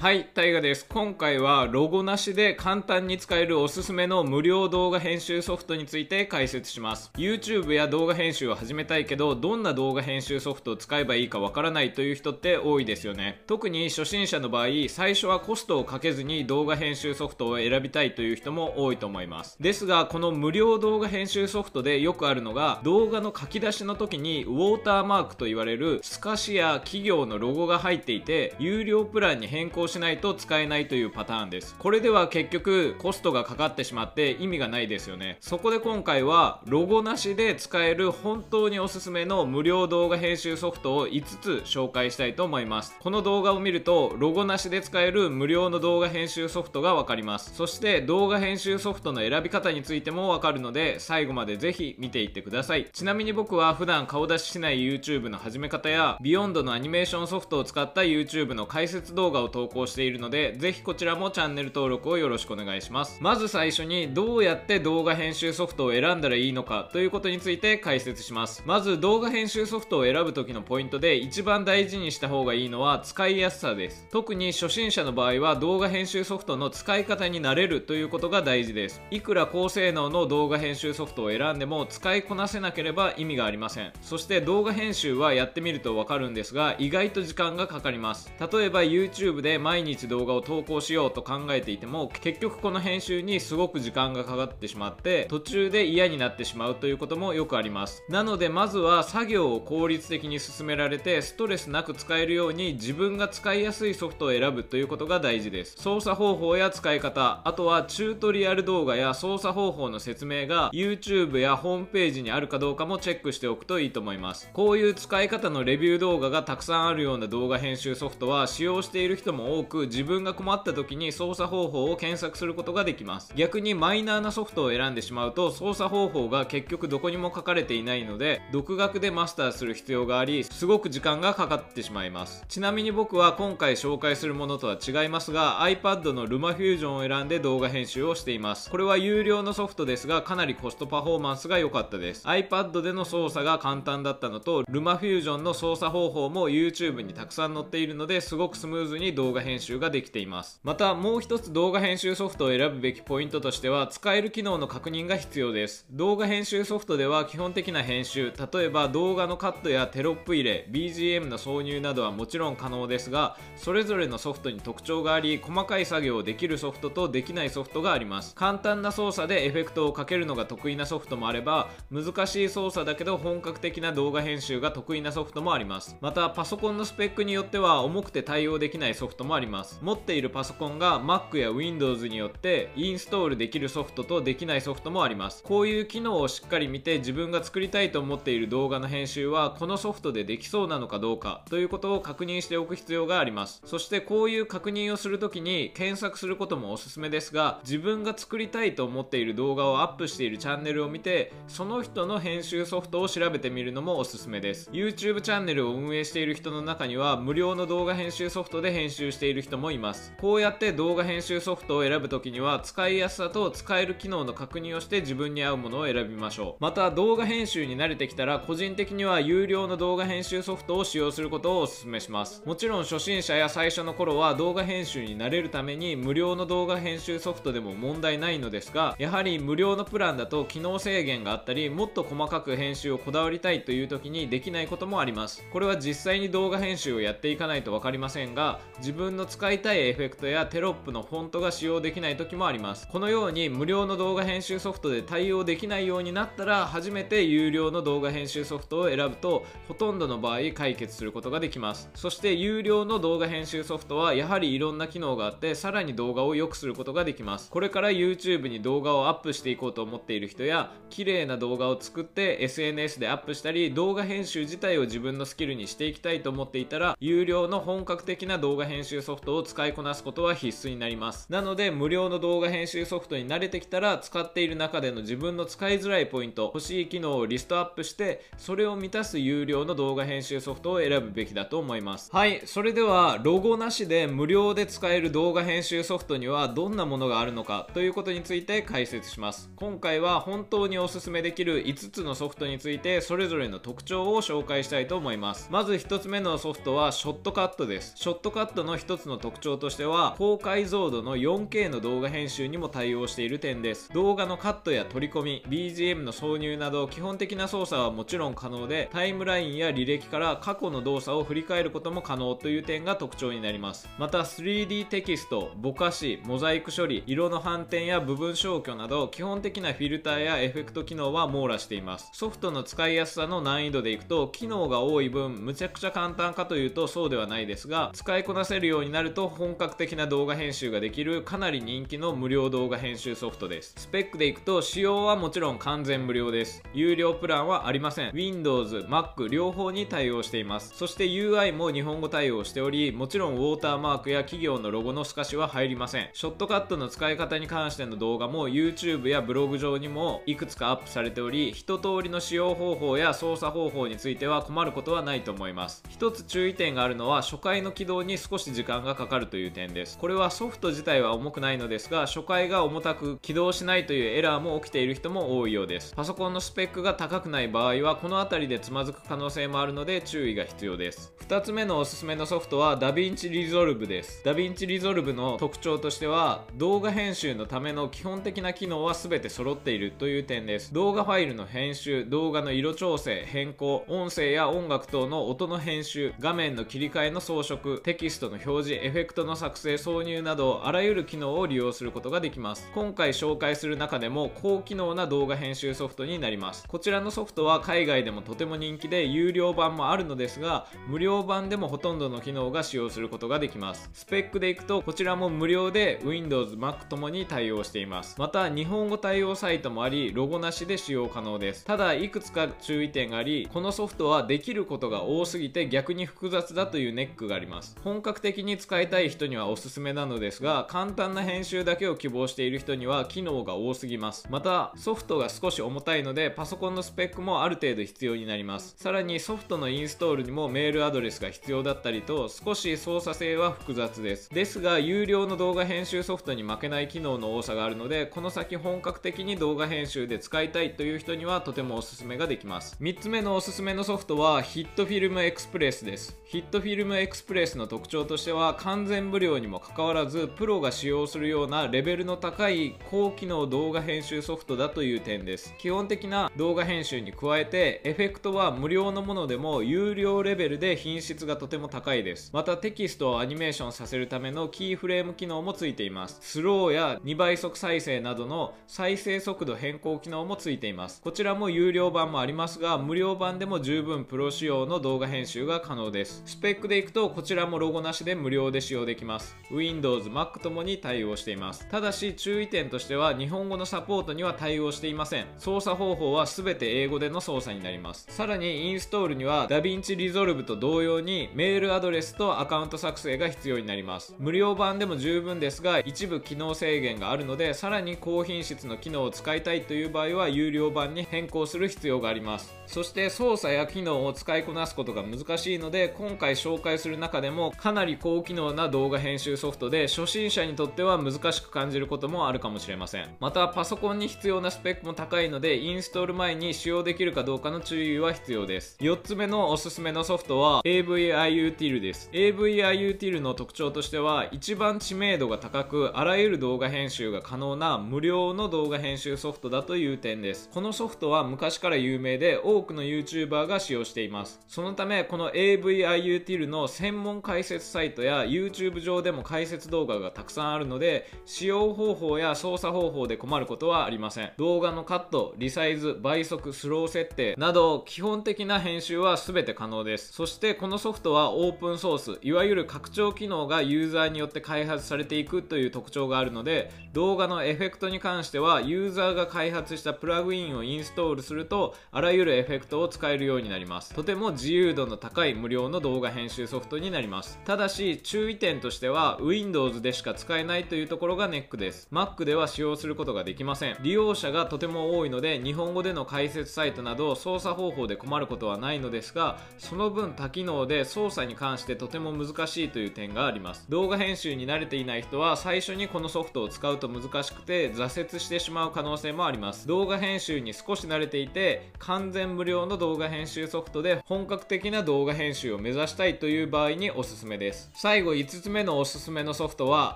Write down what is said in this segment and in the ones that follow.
はい、タイガです。今回はロゴなしで簡単に使えるおすすめの無料動画編集ソフトについて解説します。YouTube や動画編集を始めたいけど、どんな動画編集ソフトを使えばいいかわからないという人って多いですよね。特に初心者の場合、最初はコストをかけずに動画編集ソフトを選びたいという人も多いと思います。ですが、この無料動画編集ソフトでよくあるのが、動画の書き出しの時にウォーターマークと言われる透かしや企業のロゴが入っていて、有料プランに変更しないと使えないというパターンです。これでは結局コストがかかってしまって意味がないですよね。そこで今回はロゴなしで使える本当におすすめの無料動画編集ソフトを5つ紹介したいと思います。この動画を見るとロゴなしで使える無料の動画編集ソフトがわかります。そして動画編集ソフトの選び方についてもわかるので最後までぜひ見ていってください。ちなみに僕は普段顔出ししない YouTube の始め方や Vyond のアニメーションソフトを使った YouTube の解説動画を投稿しているのでぜひこちらもチャンネル登録をよろしくお願いします。まず最初にどうやって動画編集ソフトを選んだらいいのかということについて解説します。まず動画編集ソフトを選ぶ時のポイントで一番大事にした方がいいのは使いやすさです。特に初心者の場合は動画編集ソフトの使い方に慣れるということが大事です。いくら高性能の動画編集ソフトを選んでも使いこなせなければ意味がありません。そして動画編集はやってみるとわかるんですが意外と時間がかかります。例えば YouTube で毎日動画を投稿しようと考えていても結局この編集にすごく時間がかかってしまって途中で嫌になってしまうということもよくあります。なのでまずは作業を効率的に進められてストレスなく使えるように自分が使いやすいソフトを選ぶということが大事です。操作方法や使い方あとはチュートリアル動画や操作方法の説明が YouTube やホームページにあるかどうかもチェックしておくといいと思います。こういう使い方のレビュー動画がたくさんあるような動画編集ソフトは使用している人も多く自分が困った時に操作方法を検索することができます。逆にマイナーなソフトを選んでしまうと操作方法が結局どこにも書かれていないので独学でマスターする必要がありすごく時間がかかってしまいます。ちなみに僕は今回紹介するものとは違いますが iPad の LumaFusion を選んで動画編集をしています。これは有料のソフトですがかなりコストパフォーマンスが良かったです。iPad での操作が簡単だったのと LumaFusion の操作方法も YouTube にたくさん載っているのですごくスムーズに動画編集ができています。またもう一つ動画編集ソフトを選ぶべきポイントとしては使える機能の確認が必要です。動画編集ソフトでは基本的な編集例えば動画のカットやテロップ入れ BGM の挿入などはもちろん可能ですがそれぞれのソフトに特徴があり細かい作業をできるソフトとできないソフトがあります。簡単な操作でエフェクトをかけるのが得意なソフトもあれば難しい操作だけど本格的な動画編集が得意なソフトもあります。またパソコンのスペックによっては重くて対応できないソフトももあります。持っているパソコンが Mac や Windows によってインストールできるソフトとできないソフトもあります。こういう機能をしっかり見て自分が作りたいと思っている動画の編集はこのソフトでできそうなのかどうかということを確認しておく必要があります。そしてこういう確認をするときに検索することもおすすめですが自分が作りたいと思っている動画をアップしているチャンネルを見てその人の編集ソフトを調べてみるのもおすすめです。YouTube チャンネルを運営している人の中には無料の動画編集ソフトで編集してしている人もいます。こうやって動画編集ソフトを選ぶときには使いやすさと使える機能の確認をして自分に合うものを選びましょう。また動画編集に慣れてきたら個人的には有料の動画編集ソフトを使用することをお勧めします。もちろん初心者や最初の頃は動画編集に慣れるために無料の動画編集ソフトでも問題ないのですがやはり無料のプランだと機能制限があったりもっと細かく編集をこだわりたいという時にできないこともあります。これは実際に動画編集をやっていかないと分かりませんが自分の使いたいエフェクトやテロップのフォントが使用できない時もあります。このように無料の動画編集ソフトで対応できないようになったら初めて有料の動画編集ソフトを選ぶとほとんどの場合解決することができます。そして有料の動画編集ソフトはやはりいろんな機能があってさらに動画を良くすることができます。これから YouTube に動画をアップしていこうと思っている人や綺麗な動画を作って SNS でアップしたり動画編集自体を自分のスキルにしていきたいと思っていたら有料の本格的な動画編集ソフトを使いこなすことは必須になります。なので無料の動画編集ソフトに慣れてきたら使っている中での自分の使いづらいポイント欲しい機能をリストアップしてそれを満たす有料の動画編集ソフトを選ぶべきだと思います。はいそれではロゴなしで無料で使える動画編集ソフトにはどんなものがあるのかということについて解説します。今回は本当におすすめできる5つのソフトについてそれぞれの特徴を紹介したいと思います。まず1つ目のソフトはショットカットです。ショットカットの1一つの特徴としては高解像度の 4K の動画編集にも対応している点です。動画のカットや取り込み BGM の挿入など基本的な操作はもちろん可能でタイムラインや履歴から過去の動作を振り返ることも可能という点が特徴になります。また 3D テキストぼかしモザイク処理色の反転や部分消去など基本的なフィルターやエフェクト機能は網羅しています。ソフトの使いやすさの難易度でいくと機能が多い分むちゃくちゃ簡単かというとそうではないですが使いこなせるようになると本格的な動画編集ができるかなり人気の無料動画編集ソフトです。スペックでいくと使用はもちろん完全無料です。有料プランはありません。Windows、Mac 両方に対応しています。そして UI も日本語対応しておりもちろんウォーターマークや企業のロゴの透かしは入りません。ショットカットの使い方に関しての動画も YouTube やブログ上にもいくつかアップされており一通りの使用方法や操作方法については困ることはないと思います。一つ注意点があるのは初回の起動に少し時間間がかかるという点です。これはソフト自体は重くないのですが初回が重たく起動しないというエラーも起きている人も多いようです。パソコンのスペックが高くない場合はこの辺りでつまずく可能性もあるので注意が必要です。2つ目のおすすめのソフトは DaVinci Resolve です。DaVinci Resolve の特徴としては動画編集のための基本的な機能は全て揃っているという点です。動画ファイルの編集動画の色調整変更音声や音楽等の音の編集画面の切り替えの装飾テキストの表表示エフェクトの作成挿入などあらゆる機能を利用することができます。今回紹介する中でも高機能な動画編集ソフトになります。こちらのソフトは海外でもとても人気で有料版もあるのですが無料版でもほとんどの機能が使用することができます。スペックでいくとこちらも無料で Windows、Mac ともに対応しています。また日本語対応サイトもありロゴなしで使用可能です。ただいくつか注意点がありこのソフトはできることが多すぎて逆に複雑だというネックがあります。本格的に使いたい人にはおすすめなのですが簡単な編集だけを希望している人には機能が多すぎます。またソフトが少し重たいのでパソコンのスペックもある程度必要になります。さらにソフトのインストールにもメールアドレスが必要だったりと少し操作性は複雑です。ですが有料の動画編集ソフトに負けない機能の多さがあるのでこの先本格的に動画編集で使いたいという人にはとてもおすすめができます。3つ目のおすすめのソフトは HitFilm Express です。 HitFilm Express の特徴としては完全無料にもかかわらずプロが使用するようなレベルの高い高機能動画編集ソフトだという点です。基本的な動画編集に加えてエフェクトは無料のものでも有料レベルで品質がとても高いです。またテキストをアニメーションさせるためのキーフレーム機能もついています。スローや2倍速再生などの再生速度変更機能もついています。こちらも有料版もありますが無料版でも十分プロ仕様の動画編集が可能です。スペックでいくとこちらもロゴなしで無料で使用できます。Windows、Mac ともに対応しています。ただし注意点としては日本語のサポートには対応していません。操作方法は全て英語での操作になります。さらにインストールには DaVinci Resolve と同様にメールアドレスとアカウント作成が必要になります。無料版でも十分ですが一部機能制限があるのでさらに高品質の機能を使いたいという場合は有料版に変更する必要があります。そして操作や機能を使いこなすことが難しいので今回紹介する中でもかなり高高機能な動画編集ソフトで初心者にとっては難しく感じることもあるかもしれません。またパソコンに必要なスペックも高いのでインストール前に使用できるかどうかの注意は必要です。4つ目のおすすめのソフトは AVIUTIL です。AVIUTIL の特徴としては一番知名度が高くあらゆる動画編集が可能な無料の動画編集ソフトだという点です。このソフトは昔から有名で多くの YouTuber が使用しています。そのためこの AVIUTIL の専門解説サイトや YouTube 上でも解説動画がたくさんあるので使用方法や操作方法で困ることはありません。動画のカットリサイズ倍速スロー設定など基本的な編集は全て可能です。そしてこのソフトはオープンソースいわゆる拡張機能がユーザーによって開発されていくという特徴があるので動画のエフェクトに関してはユーザーが開発したプラグインをインストールするとあらゆるエフェクトを使えるようになります。とても自由度の高い無料の動画編集ソフトになります。ただし注意点としては Windows でしか使えないというところがネックです。Mac では使用することができません。利用者がとても多いので日本語での解説サイトなど操作方法で困ることはないのですがその分多機能で操作に関してとても難しいという点があります。動画編集に慣れていない人は最初にこのソフトを使うと難しくて挫折してしまう可能性もあります。動画編集に少し慣れていて完全無料の動画編集ソフトで本格的な動画編集を目指したいという場合におすすめです。最後5つ目のおすすめのソフトは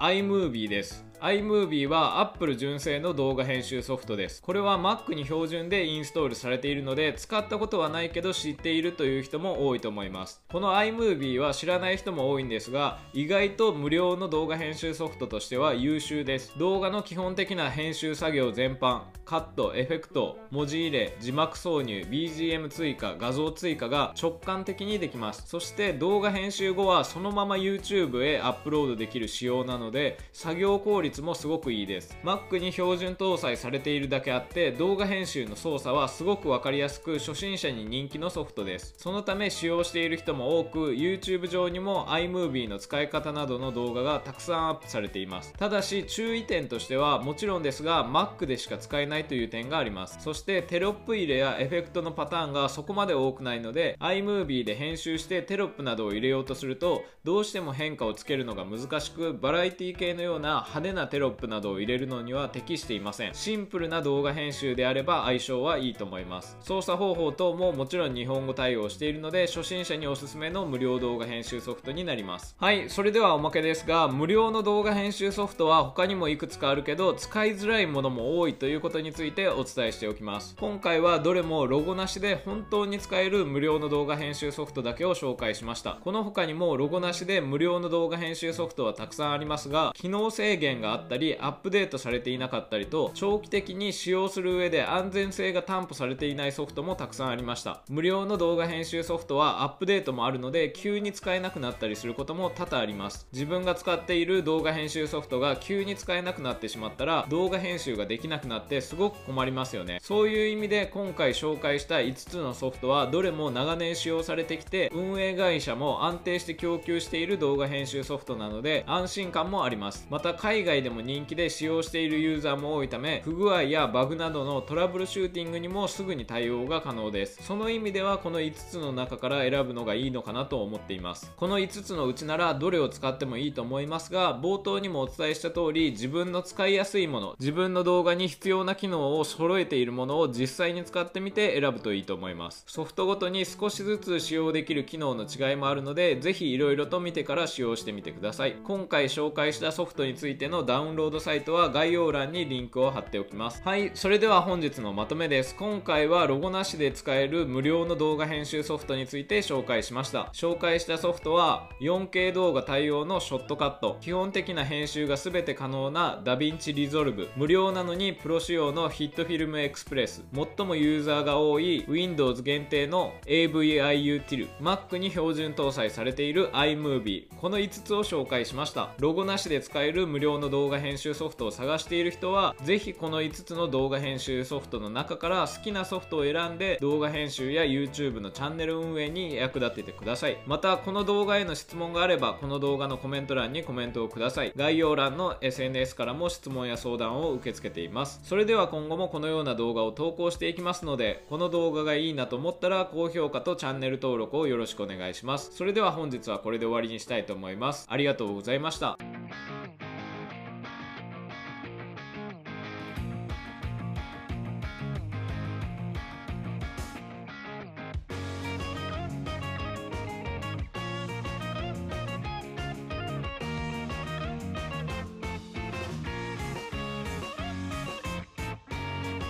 iMovie です。iMovie は Apple 純正の動画編集ソフトです。これは Mac に標準でインストールされているので使ったことはないけど知っているという人も多いと思います。この iMovie は知らない人も多いんですが意外と無料の動画編集ソフトとしては優秀です。動画の基本的な編集作業全般カットエフェクト文字入れ字幕挿入 BGM 追加画像追加が直感的にできます。そして動画編集後はそのまま YouTube へアップロードできる仕様なので作業効率もすごくいいです。Mac に標準搭載されているだけあって動画編集の操作はすごく分かりやすく初心者に人気のソフトです。そのため使用している人も多く YouTube 上にも iMovie の使い方などの動画がたくさんアップされています。ただし注意点としてはもちろんですが Mac でしか使えないという点があります。そしてテロップ入れやエフェクトのパターンがそこまで多くないので iMovie で編集してテロップなどを入れようとするとどうしても変化をつけるのが難しくバラエティ系のような派手なテロップなどを入れるのには適していません。シンプルな動画編集であれば相性はいいと思います。操作方法等ももちろん日本語対応しているので初心者におすすめの無料動画編集ソフトになります。はいそれではおまけですが無料の動画編集ソフトは他にもいくつかあるけど使いづらいものも多いということについてお伝えしておきます。今回はどれもロゴなしで本当に使える無料の動画編集ソフトだけを紹介しました。この他にもロゴなしで無料の動画編集ソフトはたくさんありますが機能制限があったりアップデートされていなかったりと長期的に使用する上で安全性が担保されていないソフトもたくさんありました。無料の動画編集ソフトはアップデートもあるので急に使えなくなったりすることも多々あります。自分が使っている動画編集ソフトが急に使えなくなってしまったら動画編集ができなくなってすごく困りますよね。そういう意味で今回紹介した5つのソフトはどれも長年使用されてきて運営会社も安定して供給している動画編集ソフトなので安心感もあります。また海外でも人気で使用しているユーザーも多いため不具合やバグなどのトラブルシューティングにもすぐに対応が可能です。その意味ではこの5つの中から選ぶのがいいのかなと思っています。この5つのうちならどれを使ってもいいと思いますが冒頭にもお伝えした通り自分の使いやすいもの自分の動画に必要な機能を揃えているものを実際に使ってみて選ぶといいと思います。ソフトごとに少しずつ使用できる機能の違いもあるのでぜひ色々と見てから使用してみてください。今回紹介したソフトについてのダウンロードサイトは概要欄にリンクを貼っておきます。はいそれでは本日のまとめです。今回はロゴなしで使える無料の動画編集ソフトについて紹介しました。紹介したソフトは 4K 動画対応の Shotcut。基本的な編集が全て可能な DaVinci Resolve。無料なのにプロ仕様の HitFilm Express。最もユーザーが多い Windows 限定の AviUtl Mac に標準搭載されている iMovie この5つを紹介しました。ロゴなしで使える無料の動画編集ソフトを探している人はぜひこの5つの動画編集ソフトの中から好きなソフトを選んで動画編集や YouTube のチャンネル運営に役立ててください。またこの動画への質問があればこの動画のコメント欄にコメントをください。概要欄の SNS からも質問や相談を受け付けています。それでは今後もこのような動画を投稿していきますのでこの動画がいいなと思ったら高評価とチャンネル登録をよろしくお願いします。それでは本日はこれで終わりにしたいと思います。ありがとうございました。